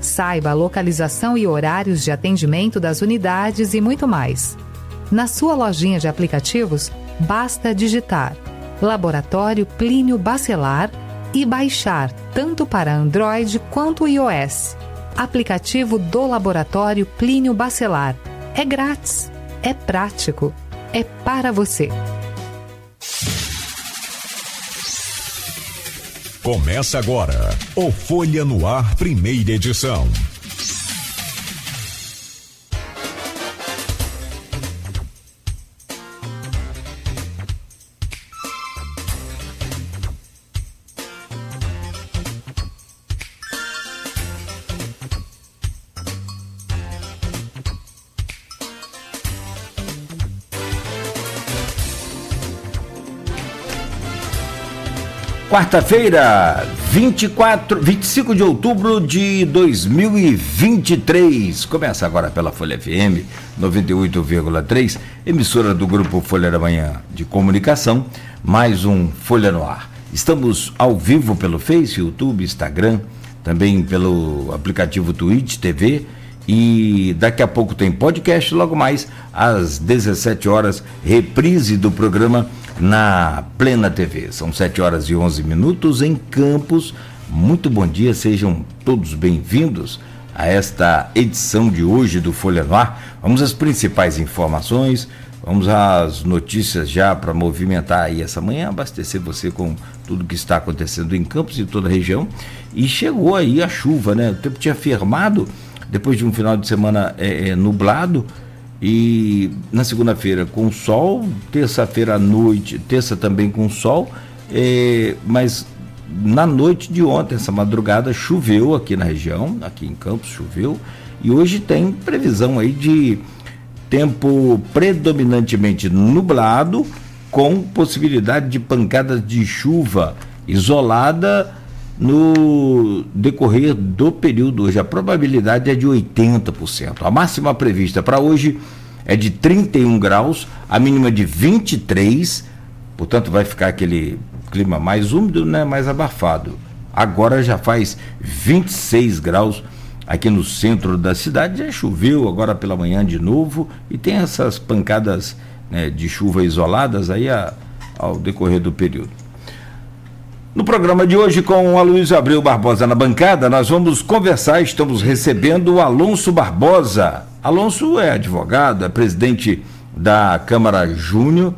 Saiba a localização e horários de atendimento das unidades e muito mais. Na sua lojinha de aplicativos, basta digitar Laboratório Plínio Bacelar e baixar tanto para Android quanto iOS. Aplicativo do Laboratório Plínio Bacelar. É grátis, é prático, é para você. Começa agora o Folha no Ar, primeira edição. Quarta-feira, 24, 25 de outubro de 2023. Começa agora pela Folha FM 98,3, emissora do grupo Folha da Manhã de Comunicação, mais um Folha no Ar. Estamos ao vivo pelo Face, YouTube, Instagram, também pelo aplicativo Twitch TV e daqui a pouco tem podcast, logo mais às 17 horas, reprise do programa na Plena TV. São 7 horas e 11 minutos em Campos. Muito bom dia, sejam todos bem-vindos a esta edição de hoje do Folha no Ar. Vamos às principais informações, vamos às notícias já para movimentar aí essa manhã, abastecer você com tudo que está acontecendo em Campos e toda a região. E chegou aí a chuva, né? O tempo tinha firmado depois de um final de semana é, é, nublado e na segunda-feira com sol, terça-feira à noite, terça também com sol, é, mas na noite de ontem, essa madrugada, choveu aqui na região, aqui em Campos choveu, e hoje tem previsão aí de tempo predominantemente nublado, com possibilidade de pancadas de chuva isolada no decorrer do período hoje. A probabilidade é de 80%. A máxima prevista para hoje é de 31 graus, a mínima de 23, portanto vai ficar aquele clima mais úmido, né, mais abafado. Agora já faz 26 graus aqui no centro da cidade, já choveu agora pela manhã de novo e tem essas pancadas né, de chuva isoladas aí a, ao decorrer do período. No programa de hoje, com o Aloysio Abreu Barbosa na bancada, nós vamos conversar. Estamos recebendo o Alonso Barbosa. Alonso é advogado, é presidente da Câmara Júnior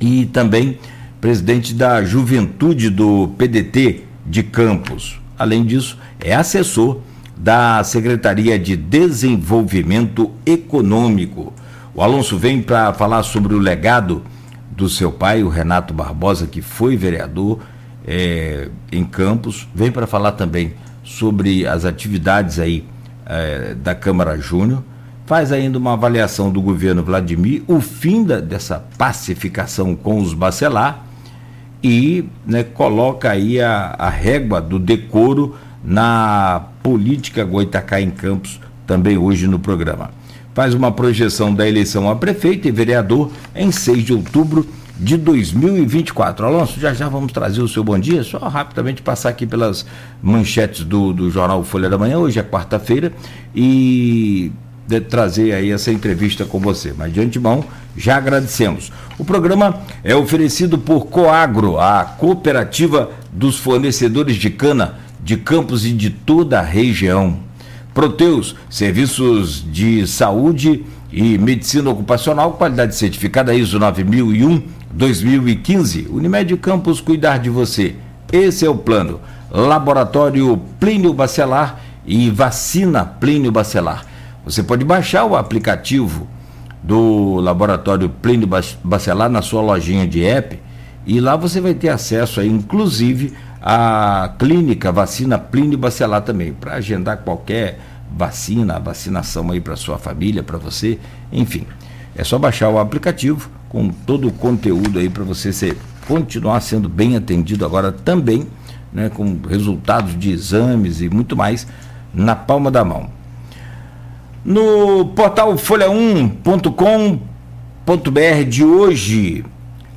e também presidente da Juventude do PDT de Campos. Além disso, é assessor da Secretaria de Desenvolvimento Econômico. O Alonso vem para falar sobre o legado do seu pai, o Renato Barbosa, que foi vereador é, em Campos, vem para falar também sobre as atividades aí é, da Câmara Júnior, faz ainda uma avaliação do governo Vladimir, o fim da, dessa pacificação com os bacelar e né, coloca aí a, a régua do decoro na política Goitacá em Campos, também hoje no programa. Faz uma projeção da eleição a prefeito e vereador em 6 de outubro de 2024. Alonso, já já vamos trazer o seu bom dia, só rapidamente passar aqui pelas manchetes do, do jornal Folha da Manhã, hoje é quarta-feira, e trazer aí essa entrevista com você. Mas de antemão, já agradecemos. O programa é oferecido por Coagro, a cooperativa dos fornecedores de cana de Campos e de toda a região. Proteus, serviços de saúde e medicina ocupacional, qualidade certificada ISO 9001 2015. Unimed Campos cuidar de você. Esse é o plano. Laboratório Plínio Bacelar e vacina Plínio Bacelar. Você pode baixar o aplicativo do Laboratório Plínio Bacelar na sua lojinha de app e lá você vai ter acesso aí, inclusive, à clínica vacina Plínio Bacelar também, para agendar qualquer vacina, vacinação aí para sua família, para você, enfim. É só baixar o aplicativo com todo o conteúdo aí para você ser, continuar sendo bem atendido agora também, né, com resultados de exames e muito mais na palma da mão. No portal folha1.com.br de hoje,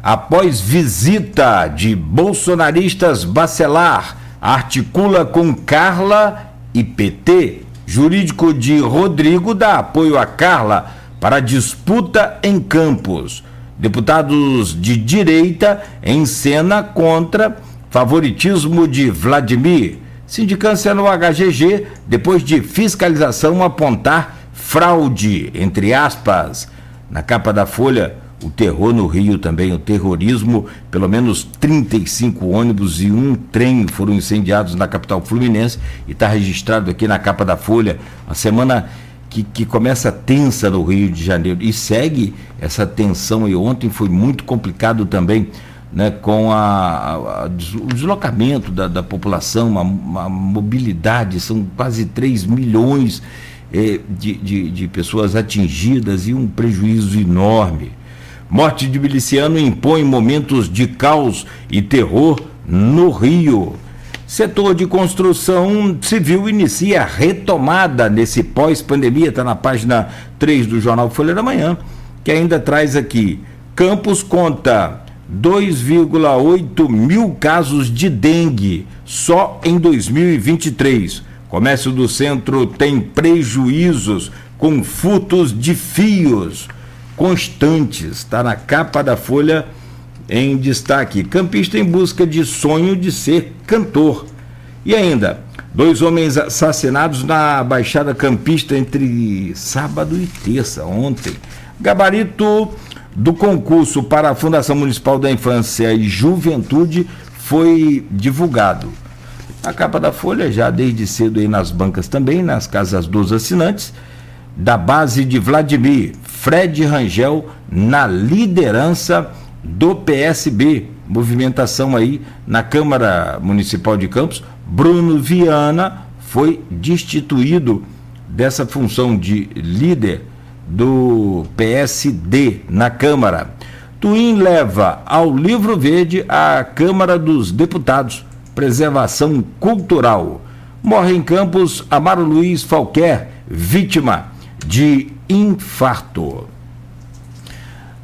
após visita de bolsonaristas Bacelar, articula com Carla IPT, jurídico de Rodrigo, dá apoio a Carla para disputa em Campos. Deputados de direita em cena contra favoritismo de Vladimir. Sindicância no HGG, depois de fiscalização apontar fraude, entre aspas. Na capa da Folha, o terror no Rio também, o terrorismo, pelo menos 35 ônibus e um trem foram incendiados na capital fluminense e está registrado aqui na capa da Folha. A semana que, que começa tensa no Rio de Janeiro e segue essa tensão e ontem foi muito complicado também. Né, com a, a, o deslocamento da, da população, uma, uma, mobilidade, são quase 3 milhões eh, de, de, de pessoas atingidas e um prejuízo enorme. Morte de miliciano impõe momentos de caos e terror no Rio. Setor de construção civil inicia retomada nesse pós-pandemia, está na página 3 do jornal Folha da Manhã, que ainda traz aqui. Campos conta 2,8 mil casos de dengue só em 2023. Comércio do centro tem prejuízos com furtos de fios constantes. Está na capa da Folha em destaque. Campista em busca de sonho de ser cantor. E ainda, dois homens assassinados na Baixada Campista entre sábado e terça, ontem. Gabarito do concurso para a Fundação Municipal da Infância e Juventude foi divulgado. A capa da Folha, já desde cedo aí nas bancas também, nas casas dos assinantes, da base de Vladimir, Fred Rangel na liderança do PSB. Movimentação aí na Câmara Municipal de Campos. Bruno Viana foi destituído dessa função de líder do PSD na Câmara. Twin leva ao livro verde à Câmara dos Deputados. Preservação cultural. Morre em Campos Amaro Luiz Falquer, vítima de infarto.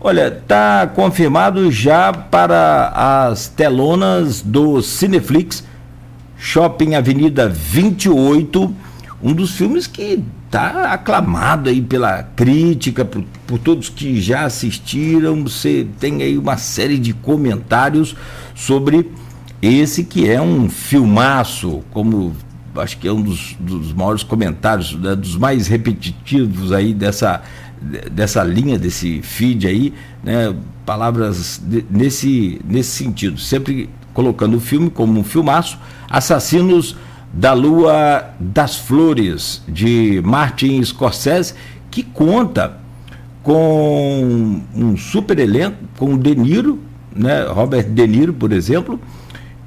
Olha, está confirmado já para as telonas do Cineflix, Shopping Avenida 28, um dos filmes que está aclamado aí pela crítica, por, por, todos que já assistiram. Você tem aí uma série de comentários sobre esse que é um filmaço, como acho que é um dos, dos maiores comentários, né, dos mais repetitivos aí dessa, dessa linha, desse feed aí, né, palavras de, nesse, nesse sentido, sempre colocando o filme como um filmaço, Assassinos da Lua das Flores, de Martin Scorsese, que conta com um super elenco, com De Niro, né, Robert De Niro, por exemplo,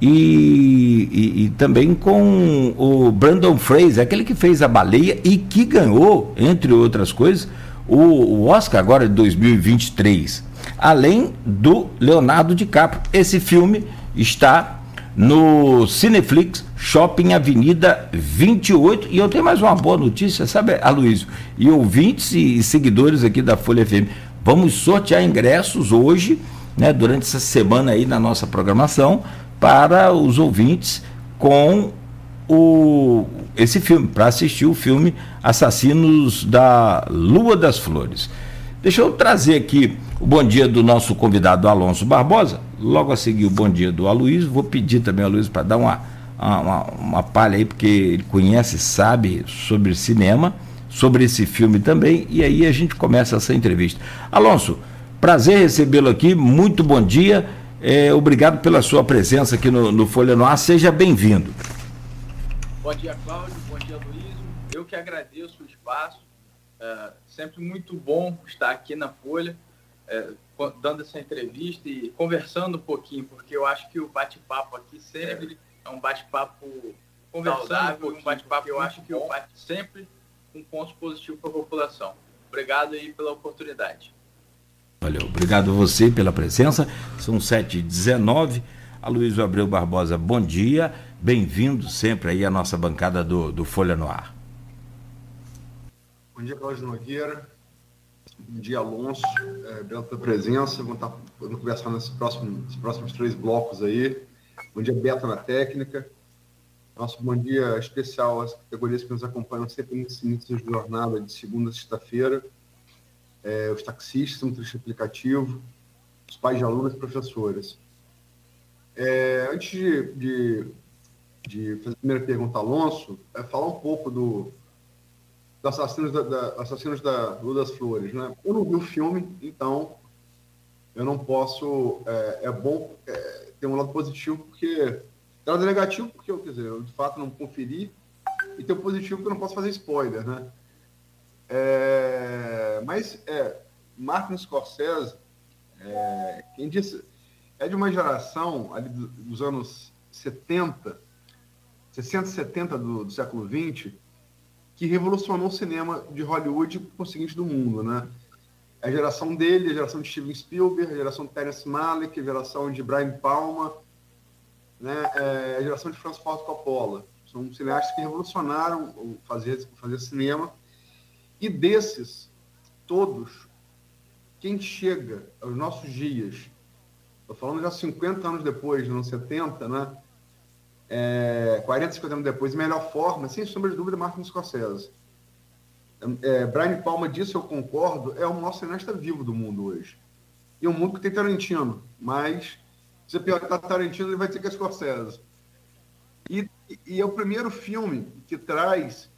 e, e, e, também com o Brandon Fraser, aquele que fez a baleia e que ganhou, entre outras coisas, o, Oscar agora de 2023. Além do Leonardo DiCaprio. Esse filme está no Cineflix Shopping Avenida 28. E eu tenho mais uma boa notícia, sabe, Aloysio? E ouvintes e seguidores aqui da Folha FM. Vamos sortear ingressos hoje, né, durante essa semana aí na nossa programação para os ouvintes com o, esse filme, para assistir o filme Assassinos da Lua das Flores. Deixa eu trazer aqui o bom dia do nosso convidado Alonso Barbosa, logo a seguir o bom dia do Aloysio. Vou pedir também ao Aloysio para dar uma, uma, uma palha aí, porque ele conhece, sabe sobre cinema, sobre esse filme também, e aí a gente começa essa entrevista. Alonso, prazer recebê-lo aqui, muito bom dia. É, obrigado pela sua presença aqui no, no Folha no Ar. Seja bem-vindo. Bom dia, Cláudio. Bom dia, Luiz. Eu que agradeço o espaço. É, sempre muito bom estar aqui na Folha, é, dando essa entrevista e conversando um pouquinho, porque eu acho que o bate-papo aqui sempre é, um bate-papo conversando Saudável, um, um bate-papo eu acho que o bate sempre um ponto positivo para a população. Obrigado aí pela oportunidade. Valeu, obrigado a você pela presença. São 7h19. Aloysio Abreu Barbosa, bom dia. Bem-vindo sempre aí à nossa bancada do, do Folha no Ar. Bom dia, Cláudio Nogueira. Bom dia, Alonso. É, pela presença. Vamos estar podendo conversar nesses próximos, próximos três blocos aí. Bom dia, Beto na técnica. Nosso bom dia especial às categorias que nos acompanham sempre nesse início de jornada, de segunda a sexta-feira. É, os taxistas, motorista aplicativo, os pais de alunos e professores. É, antes de, de, de, fazer a primeira pergunta, Alonso, é falar um pouco do, do Assassinos da, da, Assassinos da Lua das Flores. Né? Eu não vi o filme, então eu não posso. É, é bom é, ter um lado positivo, porque tem lado negativo porque eu, quer dizer, eu de fato não conferi, e tem o positivo porque eu não posso fazer spoiler, né? É, mas é, Martin Scorsese, é, quem disse, é de uma geração ali dos anos 70, 60, 70 do, do século 20, que revolucionou o cinema de Hollywood e, por seguinte, do mundo, né? A geração dele, a geração de Steven Spielberg, a geração de Terence Malick, a geração de Brian Palma, né, é, a geração de Francis Ford Coppola. São cineastas que revolucionaram fazer, fazer cinema. E desses, todos, quem chega aos nossos dias, estou falando já 50 anos depois, nos 70, né? É, 40, 50 anos depois, melhor forma, sem sombra de dúvida, Martin Scorsese. É, Brian Palma disse, eu concordo, é o maior cineasta vivo do mundo hoje. E um mundo que tem Tarantino, mas você perguntar Tarantino, ele vai dizer que é Scorsese. E, e é o primeiro filme que traz,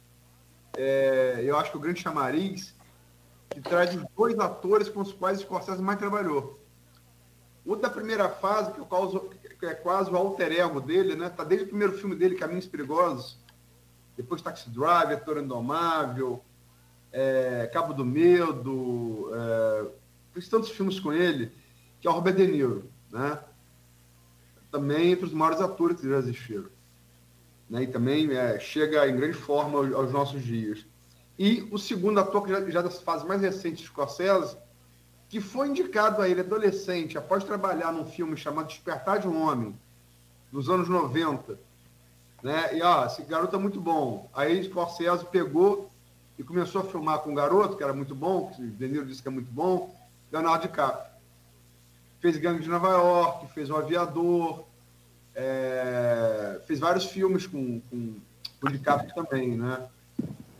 é, eu acho que o grande chamariz, que traz os dois atores com os quais Scorsese mais trabalhou. O da primeira fase, que, causo, que é quase o alter ego dele, né? Tá desde o primeiro filme dele, Caminhos Perigosos, depois Taxi Driver, Toro Indomável, é, Cabo do Medo, é, fiz tantos filmes com ele, que é o Robert De Niro, né? também entre os maiores atores que já existiram. Né? E também é, chega em grande forma aos, aos, nossos dias. E o segundo ator, que já, já das fases mais recentes de Scorsese, que foi indicado a ele adolescente, após trabalhar num filme chamado Despertar de um Homem, nos anos 90. Né? E, ó, esse garoto é muito bom. Aí Scorsese pegou e começou a filmar com o garoto, que era muito bom, que o Deniro disse que é muito bom, Leonardo DiCaprio fez Gangue de Nova York, fez O Aviador, é, fez vários filmes com, com, com o DiCaprio também, né?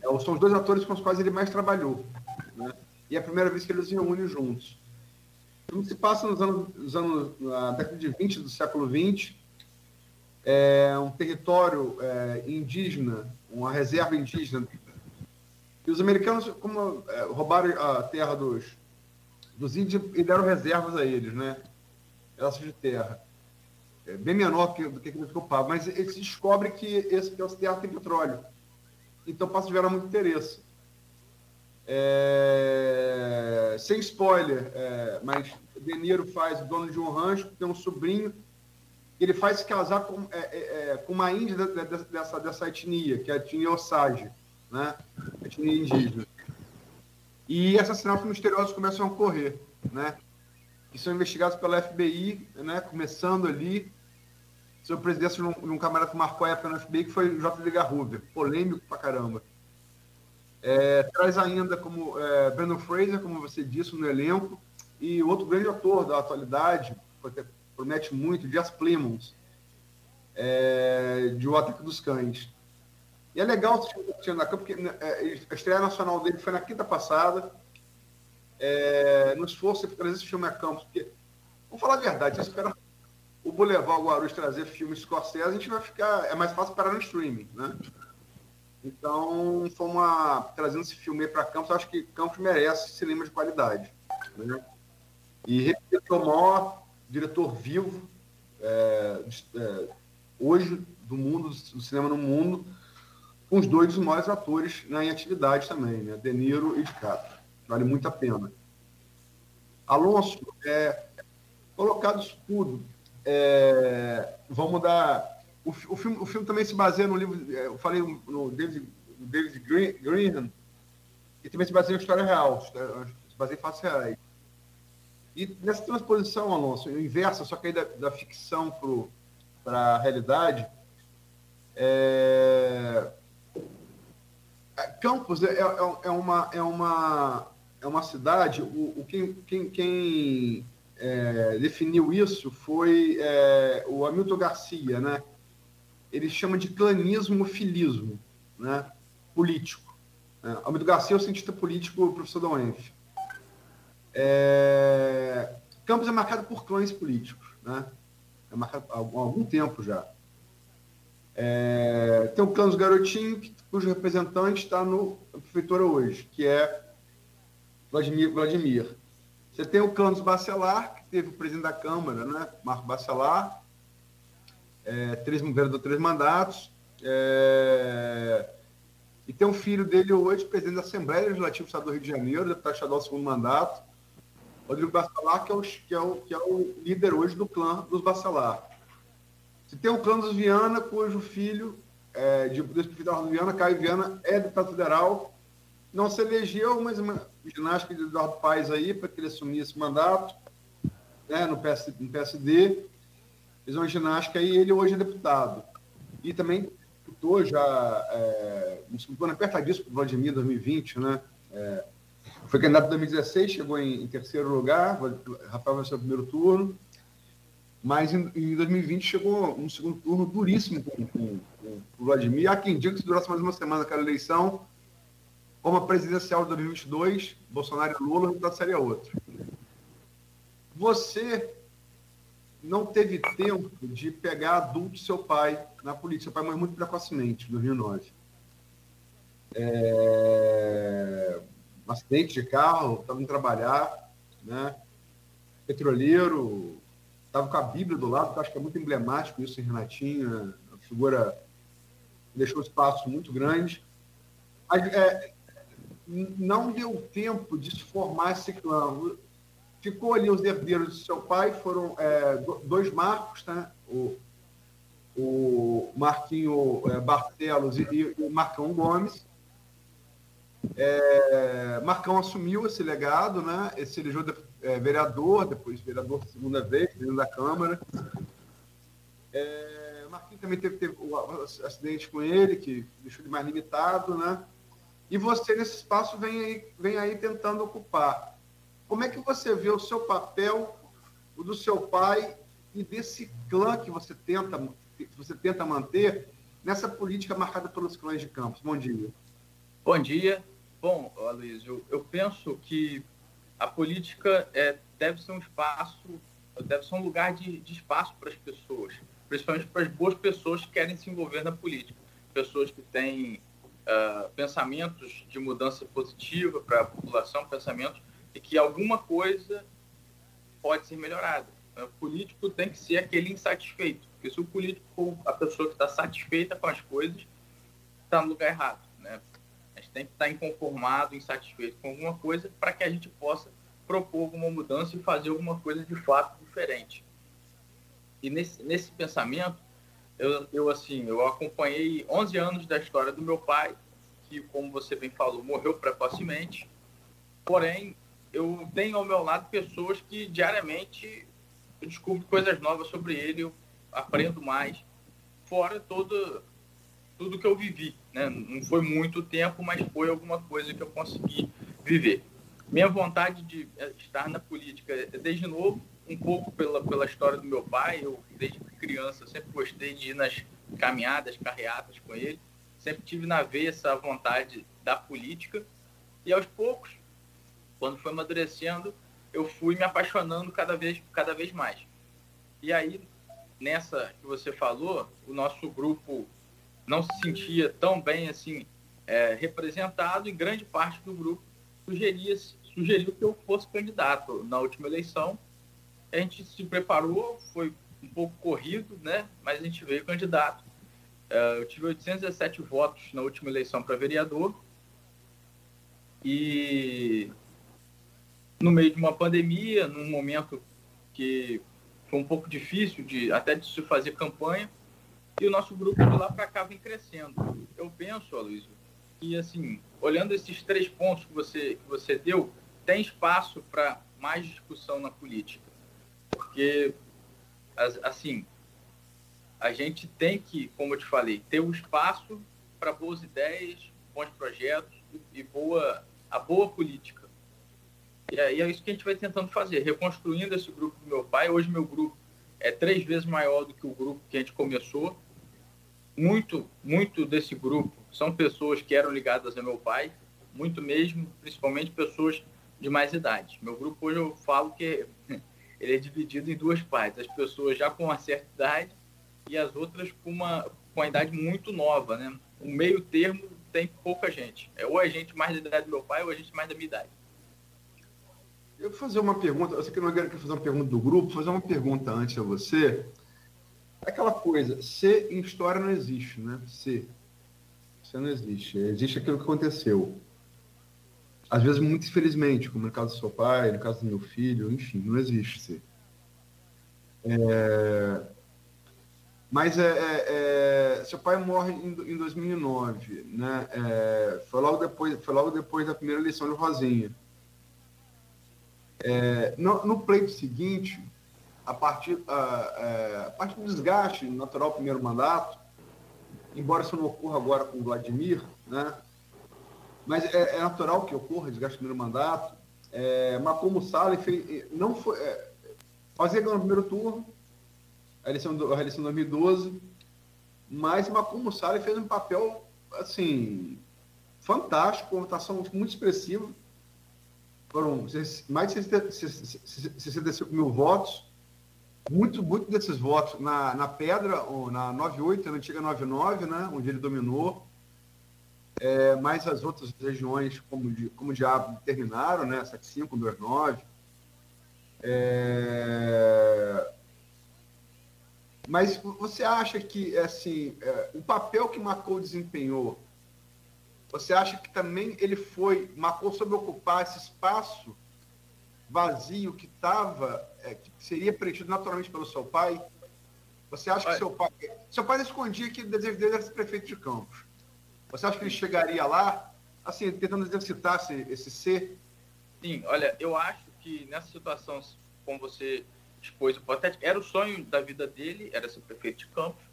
É, são os dois atores com os quais ele mais trabalhou? E é a primeira vez que eles se reúnem juntos. O se passa nos anos, nos anos, na década de 20 do século 20, é um território é, indígena, uma reserva indígena. E os americanos, como é, roubaram a terra dos, dos índios e deram reservas a eles, né? Pedaços de terra. É bem menor do que eles ocupavam, mas eles descobrem que esse pedaço terra tem petróleo. Então passa a gerar muito interesse. É... Sem spoiler, é... mas De Niro faz o dono de um rancho, tem um sobrinho, ele faz se casar com, é, é, é com uma índia dessa, dessa etnia, que é a etnia Osage, né? Etnia indígena. E assassinatos misteriosos começam a ocorrer, né? Que são investigados pela FBI, né? Começando ali, sob presidência de um, camarada que marcou a época no FBI, que foi J. Edgar Hoover, polêmico pra caramba. É, traz ainda como é, Brandon Fraser, como você disse, no elenco, e outro grande ator da atualidade, promete muito, Jess Plemons, é, de O Ataque dos Cães. E é legal assistir na campo, porque né, é, a estreia nacional dele foi na quinta passada. É, no esforço de trazer esse filme a campo, porque, vamos falar a verdade, espera o Boulevard Guarulhos trazer filmes Scorsese, a gente vai ficar. É mais fácil parar no streaming, né? Então, fomos a, trazendo esse filme para Campos, acho que Campos merece cinema de qualidade. Né? E repito, o maior diretor vivo é, é, hoje do mundo, do cinema no mundo, com os dois maiores atores né, em atividade também, né? De Niro e DiCaprio. Vale muito a pena. Alonso, é, colocado isso tudo, é, vamos dar. O, o, filme, o filme também se baseia no livro, é, eu falei no David, David Green, Greenham, que também se baseia em história real, se baseia em fatos reais. E nessa transposição, Alonso, inversa, só que aí da, da ficção para a realidade, é, Campos é, é, é, uma, é, uma, é uma cidade, o, o quem, quem, quem é, definiu isso foi é, o Hamilton Garcia, né? Ele chama de clanismo filismo né, político. É, Almeida Garcia é o cientista político, professor da UENF. É, Campos é marcado por clãs políticos, né? É marcado há algum tempo já. É, tem o clã dos garotinhos, cujo representante está no prefeitura hoje, que é Vladimir, Vladimir. Você tem o clã dos Bacelar, que teve o presidente da Câmara, né? Marco Bacelar, é, três, vereador três mandatos. É, e tem um filho dele hoje, presidente da Assembleia Legislativa do Estado do Rio de Janeiro, deputado estadual segundo mandato, Rodrigo Bacelar, que é, o, que, é o, que é o líder hoje do clã dos Bacelar. Você tem o clã dos Viana, cujo filho, é, de, do ex-prefeito Viana, Caio Viana, é deputado federal, não se elegeu, mas uma ginástica de Eduardo Paes aí, para que ele assumisse esse mandato, né, no, PS, no PSD, fez uma ginástica aí, ele hoje é deputado. E também disputou já, é, disputou apertadíssimo para o Vladimir 2020, né? É, foi candidato em 2016, chegou em, em terceiro lugar, Rafael venceu o primeiro turno, mas em, em 2020 chegou um segundo turno duríssimo com, com, com o Vladimir. Há quem diga que se durasse mais uma semana aquela eleição, como a presidencial de 2022, Bolsonaro e Lula, o resultado seria outro. Você não teve tempo de pegar adulto seu pai na política. Seu pai morreu muito precocemente, em 2009. É... Um acidente de carro, estava indo trabalhar, né? petroleiro, estava com a Bíblia do lado, que acho que é muito emblemático isso em Renatinha, uma figura que deixou espaço muito grande. É, não deu tempo de se formar esse clã. Ficou ali os herdeiros do seu pai, foram é, dois Marcos, né? o, o Marquinho é, Barcelos e, e, o Marcão Gomes. É, Marcão assumiu esse legado, né? Esse elegeu é, vereador, depois vereador segunda vez, dentro da Câmara. É, também teve, teve o acidente com ele, que deixou ele mais limitado, né? E você, nesse espaço, vem aí, vem aí tentando ocupar. Como é que você vê o seu papel, o do seu pai e desse clã que você tenta, que você tenta manter nessa política marcada pelos clãs de campos? Bom dia. Bom dia. Bom, Aloysio, eu penso que a política é, deve ser um espaço, deve ser um lugar de, de espaço para as pessoas, principalmente para as boas pessoas que querem se envolver na política. Pessoas que têm uh, pensamentos de mudança positiva para a população, pensamentos de que alguma coisa pode ser melhorada. O político tem que ser aquele insatisfeito, porque se o político for a pessoa que está satisfeita com as coisas, está no lugar errado. Né? A gente tem que estar tá inconformado, insatisfeito com alguma coisa para que a gente possa propor alguma mudança e fazer alguma coisa de fato diferente. E nesse, nesse pensamento, eu, eu, assim, eu acompanhei 11 anos da história do meu pai, que, como você bem falou, morreu precocemente. Porém, eu tenho ao meu lado pessoas que diariamente eu descubro coisas novas sobre ele, eu aprendo mais. Fora todo, tudo que eu vivi. Né? Não foi muito tempo, mas foi alguma coisa que eu consegui viver. Minha vontade de estar na política é desde novo, um pouco pela, pela história do meu pai. Eu, desde criança, sempre gostei de ir nas caminhadas, carreatas com ele. Sempre tive na veia essa vontade da política. E aos poucos, quando foi amadurecendo, eu fui me apaixonando cada vez, cada vez mais. E aí, nessa que você falou, o nosso grupo não se sentia tão bem assim é, representado e grande parte do grupo sugeria, sugeriu que eu fosse candidato na última eleição. A gente se preparou, foi um pouco corrido, né? Mas a gente veio candidato. É, eu tive 817 votos na última eleição para vereador. E no meio de uma pandemia, num momento que foi um pouco difícil de até de se fazer campanha, e o nosso grupo de lá para cá vem crescendo. Eu penso, Aloysio, que assim, olhando esses três pontos que você, que você deu, tem espaço para mais discussão na política. Porque, assim, a gente tem que, como eu te falei, ter o um espaço para boas ideias, bons projetos e boa, a boa política. E é, e é isso que a gente vai tentando fazer, reconstruindo esse grupo do meu pai. Hoje meu grupo é três vezes maior do que o grupo que a gente começou. muito, muito desse grupo são pessoas que eram ligadas ao meu pai, muito mesmo, principalmente pessoas de mais idade. Meu grupo hoje eu falo que ele é dividido em duas partes, as pessoas já com uma certa idade e as outras com uma, com uma idade muito nova, né? O meio termo tem pouca gente. É ou a gente mais da idade do meu pai ou a gente mais da minha idade. Eu vou fazer uma pergunta, eu sei que não quero fazer uma pergunta do grupo, fazer uma pergunta antes a você. Aquela coisa, ser em história não existe, né? Ser. Ser não existe. Existe aquilo que aconteceu. Às vezes, muito infelizmente, como no caso do seu pai, no caso do meu filho, enfim, não existe ser. É... Mas é, é, é, seu pai morre em, em 2009, né? É, foi logo depois, foi logo depois da primeira eleição de Rosinha. É, no, no, pleito seguinte, a partir, a, é, a partir do desgaste natural do primeiro mandato, embora isso não ocorra agora com Vladimir, né? Mas é, natural que ocorra desgaste do primeiro mandato. É, Macomo Saleh fez, não foi, é, Rosinha ganhou no primeiro turno a eleição, a eleição de 2012, mas Macumo Saleh fez um papel, assim, fantástico, uma votação muito expressiva. Foram mais de 65 mil votos. Muito, muito desses votos na, na Pedra, ou na 98, na antiga 99, né, onde ele dominou. É, mas as outras regiões, como, como Diabo, terminaram, né, 75, 29. É, mas você acha que assim, é, o papel que Macron desempenhou, você acha que também ele foi, Macron soube ocupar esse espaço vazio que estava, é, que seria preenchido naturalmente pelo seu pai? Você acha que seu pai. Seu pai escondia que o desejo dele era ser prefeito de Campos. Você acha que ele chegaria lá, assim, tentando exercitar esse, esse ser? Sim, olha, eu acho que nessa situação, como você expôs hipotético. Era o sonho da vida dele, era ser prefeito de Campos.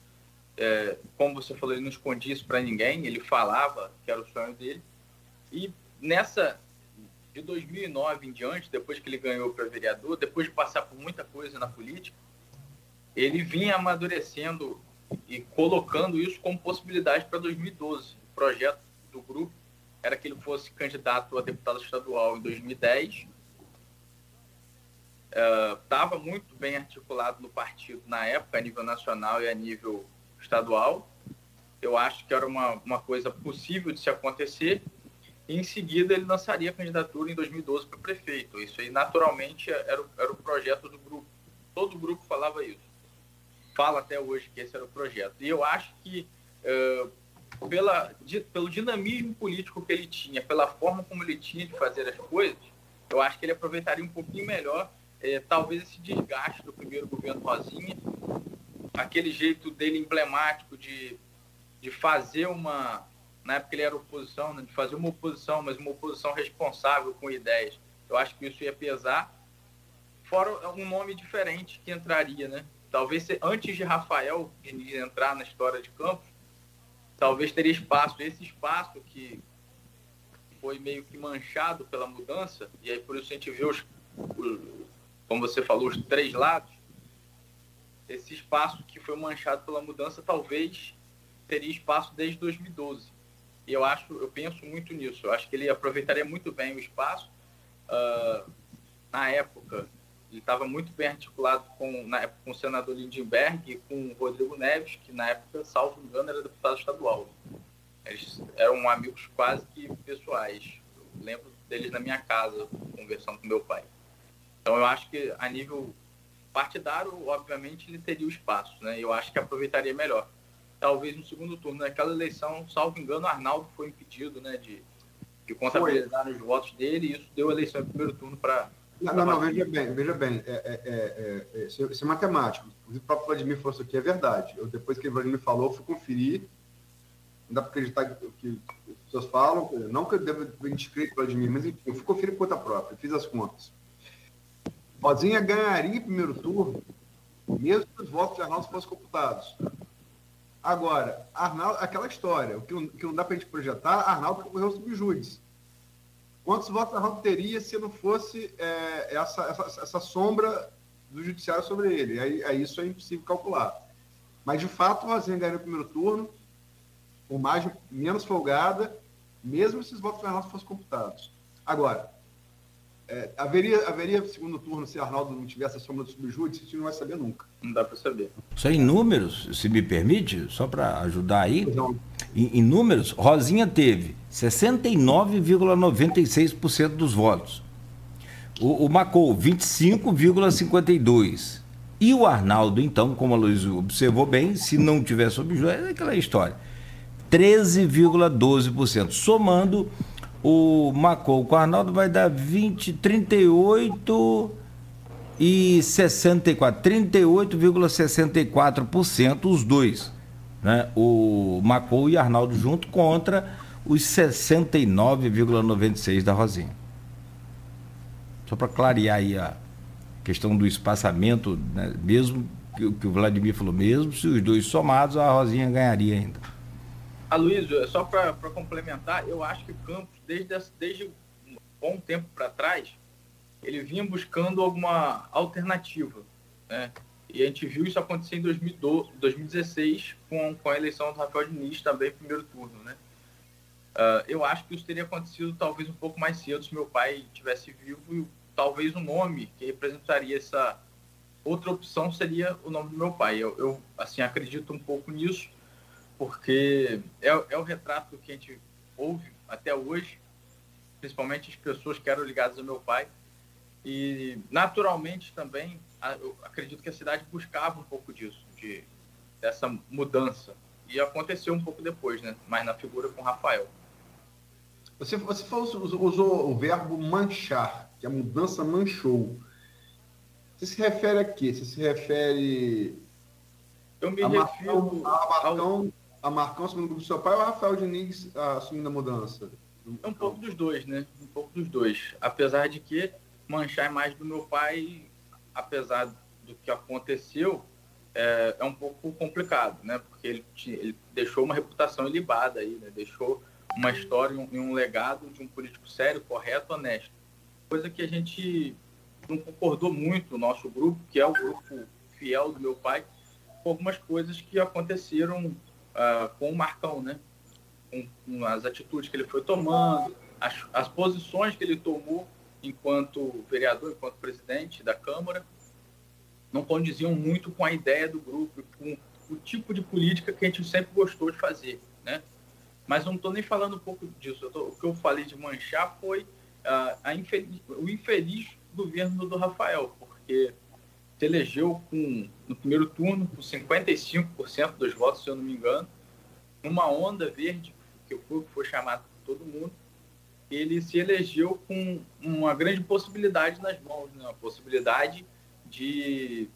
É, como você falou, ele não escondia isso para ninguém, ele falava que era o sonho dele. E nessa, de 2009 em diante, depois que ele ganhou para vereador, depois de passar por muita coisa na política, ele vinha amadurecendo e colocando isso como possibilidade para 2012. O projeto do grupo era que ele fosse candidato a deputado estadual em 2010 estava uh, muito bem articulado no partido na época, a nível nacional e a nível estadual. Eu acho que era uma, uma coisa possível de se acontecer. E em seguida ele lançaria a candidatura em 2012 para prefeito. Isso aí, naturalmente, era era o projeto do grupo. Todo o grupo falava isso. Fala até hoje que esse era o projeto. E eu acho que, uh, pela, de, pelo dinamismo político que ele tinha, pela forma como ele tinha de fazer as coisas, eu acho que ele aproveitaria um pouquinho melhor é, talvez esse desgaste do primeiro governo Rosinha, aquele jeito dele emblemático de, de fazer uma, na época ele era oposição, né, de fazer uma oposição, mas uma oposição responsável com ideias. Eu acho que isso ia pesar. Fora um nome diferente que entraria, né? Talvez antes de Rafael Diniz entrar na história de Campos, talvez teria espaço. Esse espaço que foi meio que manchado pela mudança, e aí por isso a gente vê os, como você falou, os três lados, esse espaço que foi manchado pela mudança talvez teria espaço desde 2012. E eu acho, eu penso muito nisso. Eu acho que ele aproveitaria muito bem o espaço. Uh, na época, ele estava muito bem articulado com, na época, com o senador Lindenberg e com o Rodrigo Neves, que na época, salvo engano, era deputado estadual. Eles eram amigos quase que pessoais. Eu lembro deles na minha casa, conversando com meu pai. Então eu acho que a nível partidário, obviamente, ele teria o espaço, né? Eu acho que aproveitaria melhor. Talvez no segundo turno, naquela eleição, salvo engano, Arnaldo foi impedido, né, de, de contabilizar os votos dele, e isso deu a eleição em primeiro turno para. Não, não, não, veja bem, veja bem, é, é, é, é, isso é matemático. O próprio Vladimir falou isso aqui, é verdade. Eu, depois que o Vladimir falou, fui conferir. Não dá para acreditar que, que as pessoas falam, não que eu deva inscrever o Vladimir, mas enfim, eu fui conferir por conta própria, fiz as contas. Rosinha ganharia em primeiro turno, mesmo que os votos de Arnaldo fossem computados. Agora, Arnaldo, aquela história, o que não, que não dá para a gente projetar, Arnaldo correu subjúdice. Quantos votos Arnaldo teria se não fosse é, essa, essa, essa, sombra do judiciário sobre ele? Aí, aí, isso é impossível calcular. Mas, de fato, o Rosinha ganhou no primeiro turno, por margem menos folgada, mesmo se os votos do Arnaldo fossem computados. Agora, é, haveria, haveria segundo turno se Arnaldo não tivesse a sombra do subjúdice? A gente não vai saber nunca. Não dá para saber. Só em números, se me permite, só para ajudar aí. Em, em, números, Rosinha teve 69,96% dos votos. O, o Macou, 25,52%. E o Arnaldo, então, como a Luiz observou bem, se não tivesse subjúdice, é aquela história. 13,12%. Somando o Macou com o Arnaldo vai dar 20, 38 e 64, 38,64% os dois, né? O Macou e Arnaldo junto contra os 69,96 da Rosinha. Só para clarear aí a questão do espaçamento, né? mesmo que, que o Vladimir falou, mesmo se os dois somados, a Rosinha ganharia ainda. Aloysio, só para complementar, eu acho que o Campos, desde, desde um bom tempo para trás, ele vinha buscando alguma alternativa. Né? E a gente viu isso acontecer em 2012, 2016, com, com a eleição do Rafael Diniz, também primeiro turno. Né? Uh, eu acho que isso teria acontecido talvez um pouco mais cedo se meu pai tivesse vivo e talvez o nome que representaria essa outra opção seria o nome do meu pai. Eu, eu assim acredito um pouco nisso porque é, é o retrato que a gente ouve até hoje, principalmente as pessoas que eram ligadas ao meu pai. E, naturalmente, também, eu acredito que a cidade buscava um pouco disso, de, dessa mudança. E aconteceu um pouco depois, né? Mais na figura com o Rafael. Você, você falou, usou o verbo manchar, que a mudança manchou. Você se refere a quê? Você se refere. Eu me a refiro. A ao a Marcão assumindo o grupo do seu pai ou a Rafael Diniz ah, assumindo a mudança? É um pouco dos dois, né? Um pouco dos dois. Apesar de que manchar mais do meu pai, apesar do que aconteceu, é, é um pouco complicado, né? Porque ele, ele, deixou uma reputação ilibada aí, né? Deixou uma história e um, um legado de um político sério, correto, honesto. Coisa que a gente não concordou muito, o nosso grupo, que é o grupo fiel do meu pai, com algumas coisas que aconteceram uh, com o Marcão, né? Com, com, as atitudes que ele foi tomando, as, as posições que ele tomou enquanto vereador, enquanto presidente da Câmara, não condiziam muito com a ideia do grupo, com o tipo de política que a gente sempre gostou de fazer, né? Mas não estou nem falando um pouco disso. Tô, o que eu falei de manchar foi uh, infeliz, o infeliz governo do Rafael, porque se elegeu com, no primeiro turno com 55% dos votos, se eu não me engano, uma onda verde, que foi, foi chamado por todo mundo, ele se elegeu com uma grande possibilidade nas mãos, né? possibilidade de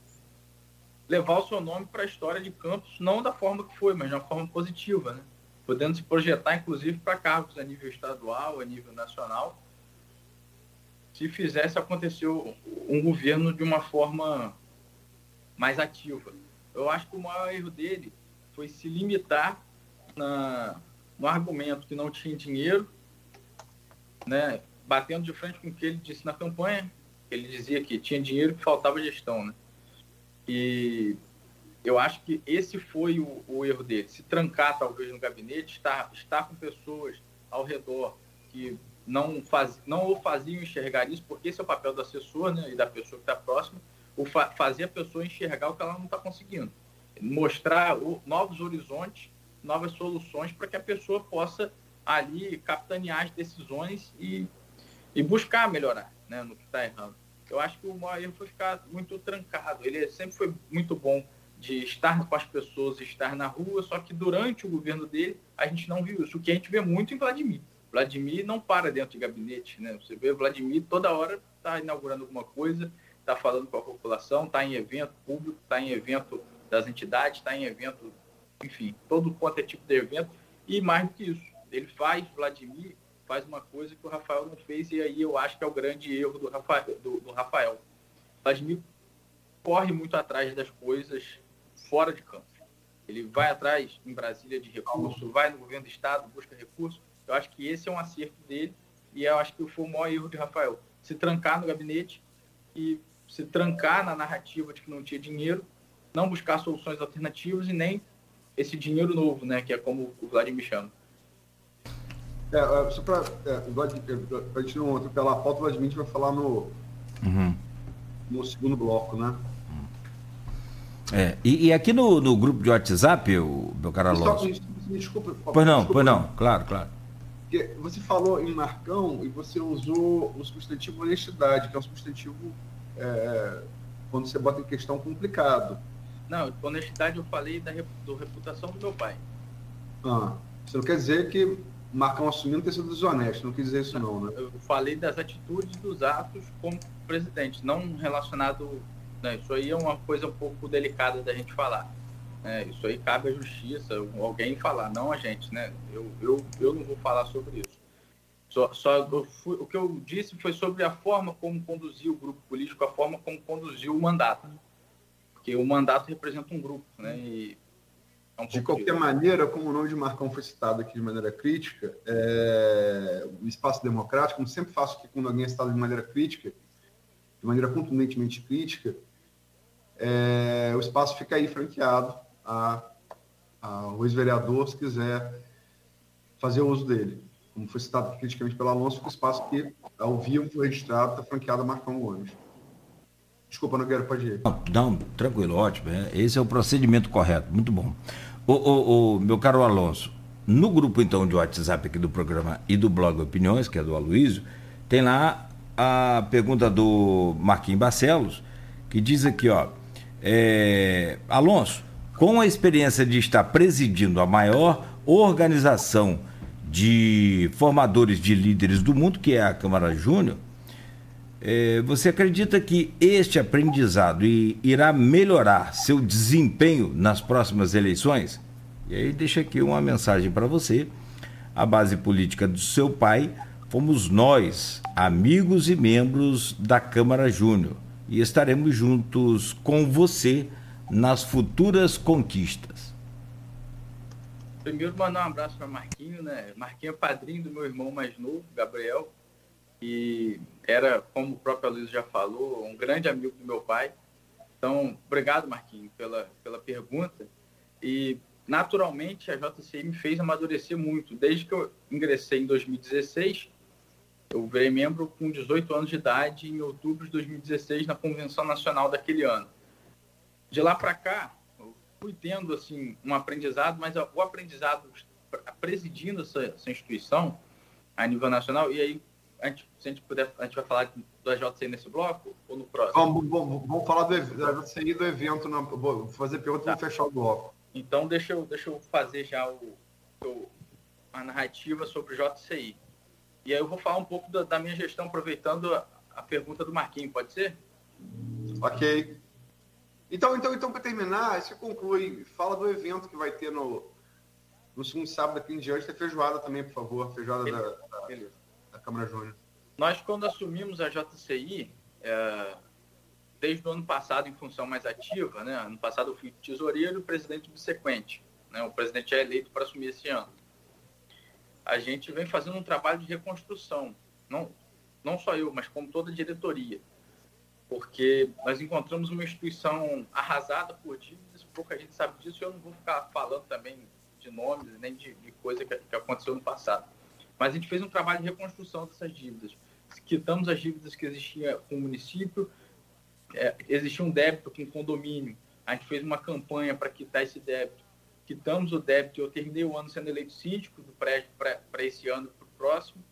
levar o seu nome para a história de Campos, não da forma que foi, mas de uma forma positiva, né? podendo se projetar, inclusive, para cargos a nível estadual, a nível nacional, se fizesse acontecer um governo de uma forma mais ativa. Eu acho que o maior erro dele foi se limitar na, no argumento que não tinha dinheiro, né, batendo de frente com o que ele disse na campanha. Ele dizia que tinha dinheiro e faltava gestão. Né? E eu acho que esse foi o, o, erro dele. Se trancar, talvez, no gabinete, estar, estar com pessoas ao redor que não, faz, não o faziam enxergar isso, porque esse é o papel do assessor né, e da pessoa que está próxima, o fa fazer a pessoa enxergar o que ela não está conseguindo. Mostrar o, novos horizontes, novas soluções para que a pessoa possa ali capitanear as decisões e, e buscar melhorar né, no que está errando. Eu acho que o erro foi ficar muito trancado. Ele sempre foi muito bom de estar com as pessoas, estar na rua, só que durante o governo dele a gente não viu isso, o que a gente vê muito em Vladimir. Vladimir não para dentro de gabinete, né? Você vê Vladimir toda hora está inaugurando alguma coisa, está falando com a população, está em evento público, está em evento das entidades, está em evento, enfim, todo quanto é tipo de evento. E mais do que isso, ele faz, Vladimir faz uma coisa que o Rafael não fez, e aí eu acho que é o grande erro do Rafael. Do, do Rafael. Vladimir corre muito atrás das coisas fora de campo. Ele vai atrás em Brasília de recurso, vai no governo do estado, busca recurso, eu acho que esse é um acerto dele e eu acho que foi o maior erro de Rafael. Se trancar no gabinete e se trancar na narrativa de que não tinha dinheiro não buscar soluções alternativas e nem esse dinheiro novo, né, que é como o Vladimir chama. É, é só para é, a gente não atropelar a pauta, o Vladimir vai falar no, uhum. no segundo bloco, né? É, e, e aqui no, no, grupo de WhatsApp, o, meu caro Alonso... Desculpa, pois não, desculpa, pois não, claro, claro. Você falou em Marcão e você usou o substantivo honestidade, que é um substantivo, é, quando você bota em questão, complicado. Não, honestidade eu falei da do reputação do meu pai. Ah, você não quer dizer que Marcão assumindo ter sido desonesto, não quis dizer isso não, né? Eu falei das atitudes dos atos como presidente, não relacionado... Né, isso aí é uma coisa um pouco delicada da gente falar. É, isso aí cabe à justiça, alguém falar, não a gente, né? Eu, eu, eu não vou falar sobre isso. Só, só fui, o que eu disse foi sobre a forma como conduziu o grupo político, a forma como conduziu o mandato porque o mandato representa um grupo, né? E é um de qualquer de... maneira, como o nome de Marcão foi citado aqui de maneira crítica, é... o espaço democrático, como sempre faço aqui quando alguém é citado de maneira crítica, de maneira contundentemente crítica, é... o espaço fica aí franqueado a... ao ex-vereador, se quiser fazer uso dele. Como foi citado criticamente pelo Alonso, o espaço que, ao vivo, foi registrado, está franqueado a Marcão Gomes. Desculpa, Nogueira, pode ir. Não, não tranquilo, ótimo. É, esse é o procedimento correto, muito bom. O, o, o, meu caro Alonso, no grupo então de WhatsApp aqui do programa e do blog Opiniões, que é do Aloysio, tem lá a pergunta do Marquinhos Barcelos, que diz aqui, ó, é, Alonso, com a experiência de estar presidindo a maior organização de formadores de líderes do mundo, que é a Câmara Júnior, é, você acredita que este aprendizado irá melhorar seu desempenho nas próximas eleições? E aí deixa aqui uma mensagem para você. A base política do seu pai fomos nós, amigos e membros da Câmara Júnior, e estaremos juntos com você nas futuras conquistas. Primeiro mandar um abraço para Marquinho, né? Marquinho é padrinho do meu irmão mais novo, Gabriel e era, como o próprio Luiz já falou, um grande amigo do meu pai. Então, obrigado, Marquinhos, pela, pela pergunta. E, naturalmente, a JCI me fez amadurecer muito. Desde que eu ingressei em 2016, eu virei membro com 18 anos de idade, em outubro de 2016, na Convenção Nacional daquele ano. De lá para cá, eu fui tendo assim, um aprendizado, mas o aprendizado presidindo essa, essa instituição a nível nacional, e aí a gente, se a gente puder, a gente vai falar do AJCI nesse bloco ou no próximo? Vamos, vamos, vamos falar do AJCI do evento, na, vou fazer pergunta tá. e fechar o bloco. Então, deixa eu, deixa eu fazer já o, o, a narrativa sobre o JCI. E aí eu vou falar um pouco da, da minha gestão, aproveitando a, a, pergunta do Marquinhos, pode ser? Ok. Então, então, então para terminar, você conclui, fala do evento que vai ter no, no segundo sábado aqui em diante, a feijoada também, por favor, feijoada Beleza. da, da... Beleza da Câmara Júnior? Nós, quando assumimos a JCI, é, desde o ano passado, em função mais ativa, né? ano passado eu fui tesoureiro e presidente subsequente. Né? O presidente é eleito para assumir esse ano. A gente vem fazendo um trabalho de reconstrução, não, não só eu, mas como toda a diretoria. Porque nós encontramos uma instituição arrasada por dívidas, pouca gente sabe disso, e eu não vou ficar falando também de nomes, nem de, de coisa que, que aconteceu no passado mas a gente fez um trabalho de reconstrução dessas dívidas. Quitamos as dívidas que existiam com o município, é, existia um débito com o condomínio, a gente fez uma campanha para quitar esse débito. Quitamos o débito, eu terminei o ano sendo eleito síndico do prédio para esse ano para o próximo.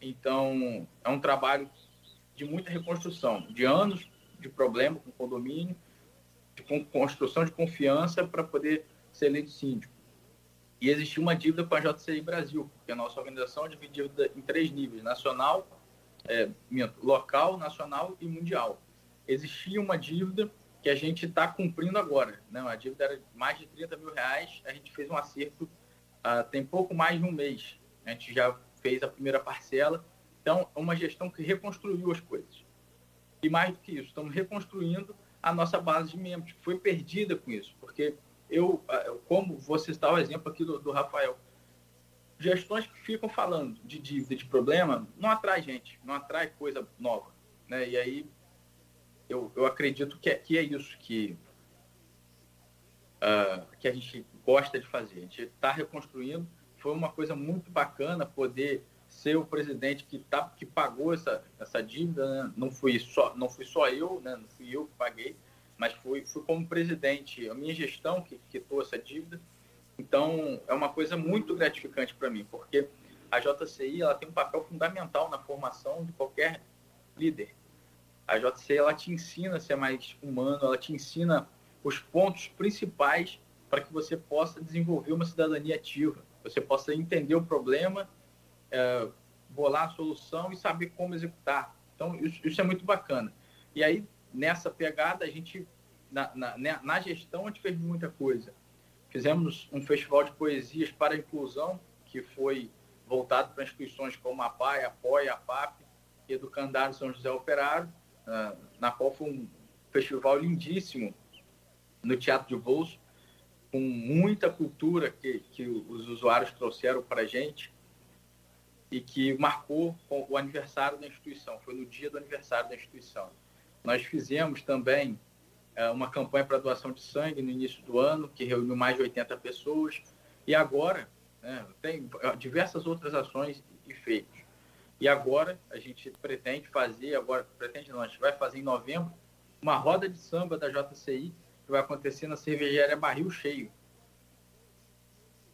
Então, é um trabalho de muita reconstrução, de anos de problema com condomínio, de construção de confiança para poder ser eleito síndico. E existia uma dívida com a JCI Brasil, porque a nossa organização é dividida em três níveis: nacional, é, local, nacional e mundial. Existia uma dívida que a gente está cumprindo agora. Né? A dívida era mais de 30 mil reais, a gente fez um acerto uh, tem pouco mais de um mês. A gente já fez a primeira parcela. Então, é uma gestão que reconstruiu as coisas. E mais do que isso, estamos reconstruindo a nossa base de membros, que foi perdida com isso, porque eu, como você está o exemplo aqui do, do Rafael, gestões que ficam falando de dívida, de problema, não atrai gente, não atrai coisa nova. Né? E aí eu, eu acredito que é, que é isso, que uh, que a gente gosta de fazer. A gente está reconstruindo. Foi uma coisa muito bacana poder ser o presidente que, tá, que pagou essa, essa dívida. Né? Não, fui só, não fui só eu, né? não fui eu que paguei, mas fui, fui como presidente, a minha gestão que quitou essa dívida. Então, é uma coisa muito gratificante para mim, porque a JCI ela tem um papel fundamental na formação de qualquer líder. A JCI ela te ensina a ser mais humano, ela te ensina os pontos principais para que você possa desenvolver uma cidadania ativa, você possa entender o problema, é, bolar a solução e saber como executar. Então, isso, isso, é muito bacana. E aí, nessa pegada, a gente, na, na, né, na gestão, a gente fez muita coisa. Fizemos um festival de poesias para a inclusão, que foi voltado para instituições como a PAI, a POI, a PAP, Educandário São José Operário, uh, na qual foi um festival lindíssimo no Teatro de Bolso, com muita cultura que, que os usuários trouxeram para a gente e que marcou o aniversário da instituição, foi no dia do aniversário da instituição. Nós fizemos também uh, uma campanha para doação de sangue no início do ano, que reuniu mais de 80 pessoas, e agora né, tem diversas outras ações e feitos. E agora a gente pretende fazer, agora pretende não, a gente vai fazer em novembro, uma roda de samba da JCI que vai acontecer na cervejaria Barril Cheio,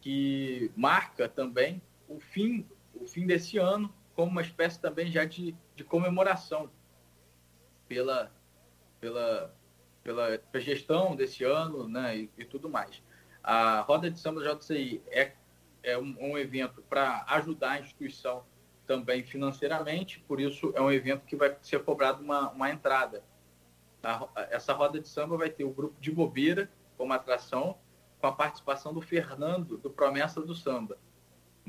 que marca também o fim, o fim desse ano como uma espécie também já de, de comemoração pela, pela, pela gestão desse ano né, e, e tudo mais. A roda de samba JCI é, é um, um evento para ajudar a instituição também financeiramente, por isso é um evento que vai ser cobrado uma, uma entrada. essa roda de samba vai ter o grupo de bobeira como atração, com a participação do Fernando, do Promessa do Samba.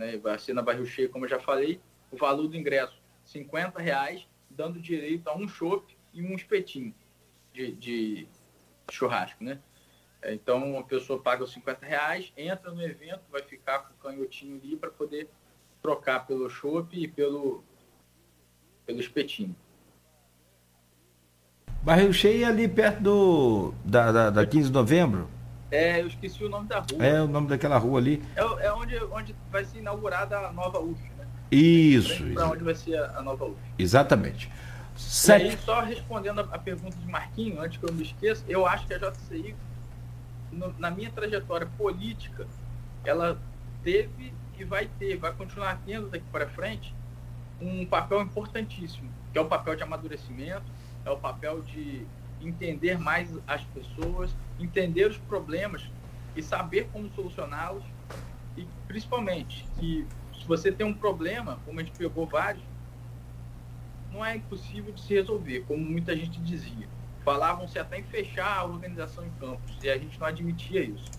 Né? Vai ser na Barril Cheio, como eu já falei, o valor do ingresso, 50 reais, dando direito a um chopp e um espetinho de, de churrasco, né? Então, a pessoa paga os 50 reais, entra no evento, vai ficar com o canhotinho ali para poder trocar pelo chopp e pelo, pelo espetinho. Barril Cheio é ali perto do, da, da, da 15 de novembro? É, eu esqueci o nome da rua. É, o nome daquela rua ali. É, é onde, onde vai ser inaugurada a nova UF, né? Isso. Para onde vai ser a, a nova UF. Exatamente. Sete... E aí, só respondendo a, a, pergunta de Marquinho, antes que eu me esqueça, eu acho que a JCI, no, na minha trajetória política, ela teve que vai ter, vai continuar tendo daqui para frente um papel importantíssimo, que é o papel de amadurecimento, é o papel de entender mais as pessoas, entender os problemas e saber como solucioná-los e principalmente que se você tem um problema, como a gente pegou vários, não é impossível de se resolver, como muita gente dizia. Falavam-se até em fechar a organização em campos e a gente não admitia isso.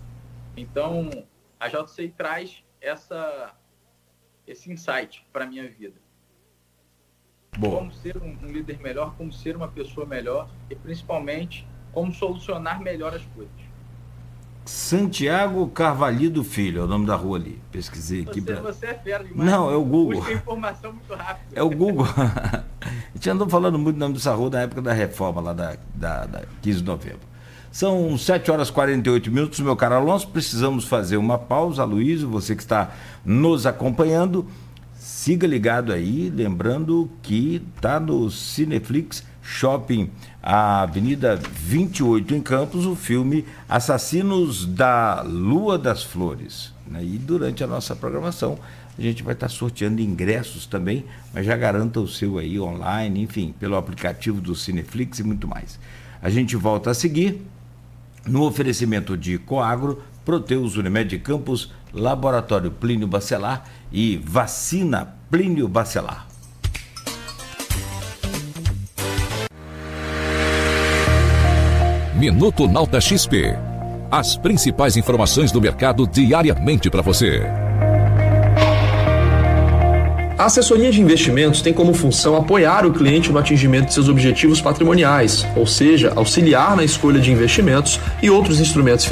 Então, a JCI traz essa, esse insight para a minha vida. Boa. Como ser um, um, líder melhor, como ser uma pessoa melhor e principalmente como solucionar melhor as coisas. Santiago Carvalho Filho é o nome da rua ali. Pesquisei aqui. Você, pra... você é fera demais. Não, é o Google. Busca informação muito rápido. É o Google. a gente andou falando muito do nome dessa rua na época da reforma lá da, da, da 15 de novembro. São 7 horas e 48 minutos, meu caro Alonso. Precisamos fazer uma pausa, Luiz, você que está nos acompanhando. Siga ligado aí, lembrando que está no Cineflix Shopping, a Avenida 28 em Campos, o filme Assassinos da Lua das Flores. Né? E durante a nossa programação, a gente vai estar tá sorteando ingressos também, mas já garanta o seu aí online, enfim, pelo aplicativo do Cineflix e muito mais. A gente volta a seguir no oferecimento de Coagro, Proteus Unimed Campos, Laboratório Plínio Bacelar e Vacina Plínio Bacelar. Minuto Nauta XP. As principais informações do mercado diariamente para você. A assessoria de investimentos tem como função apoiar o cliente no atingimento de seus objetivos patrimoniais, ou seja, auxiliar na escolha de investimentos e outros instrumentos financeiros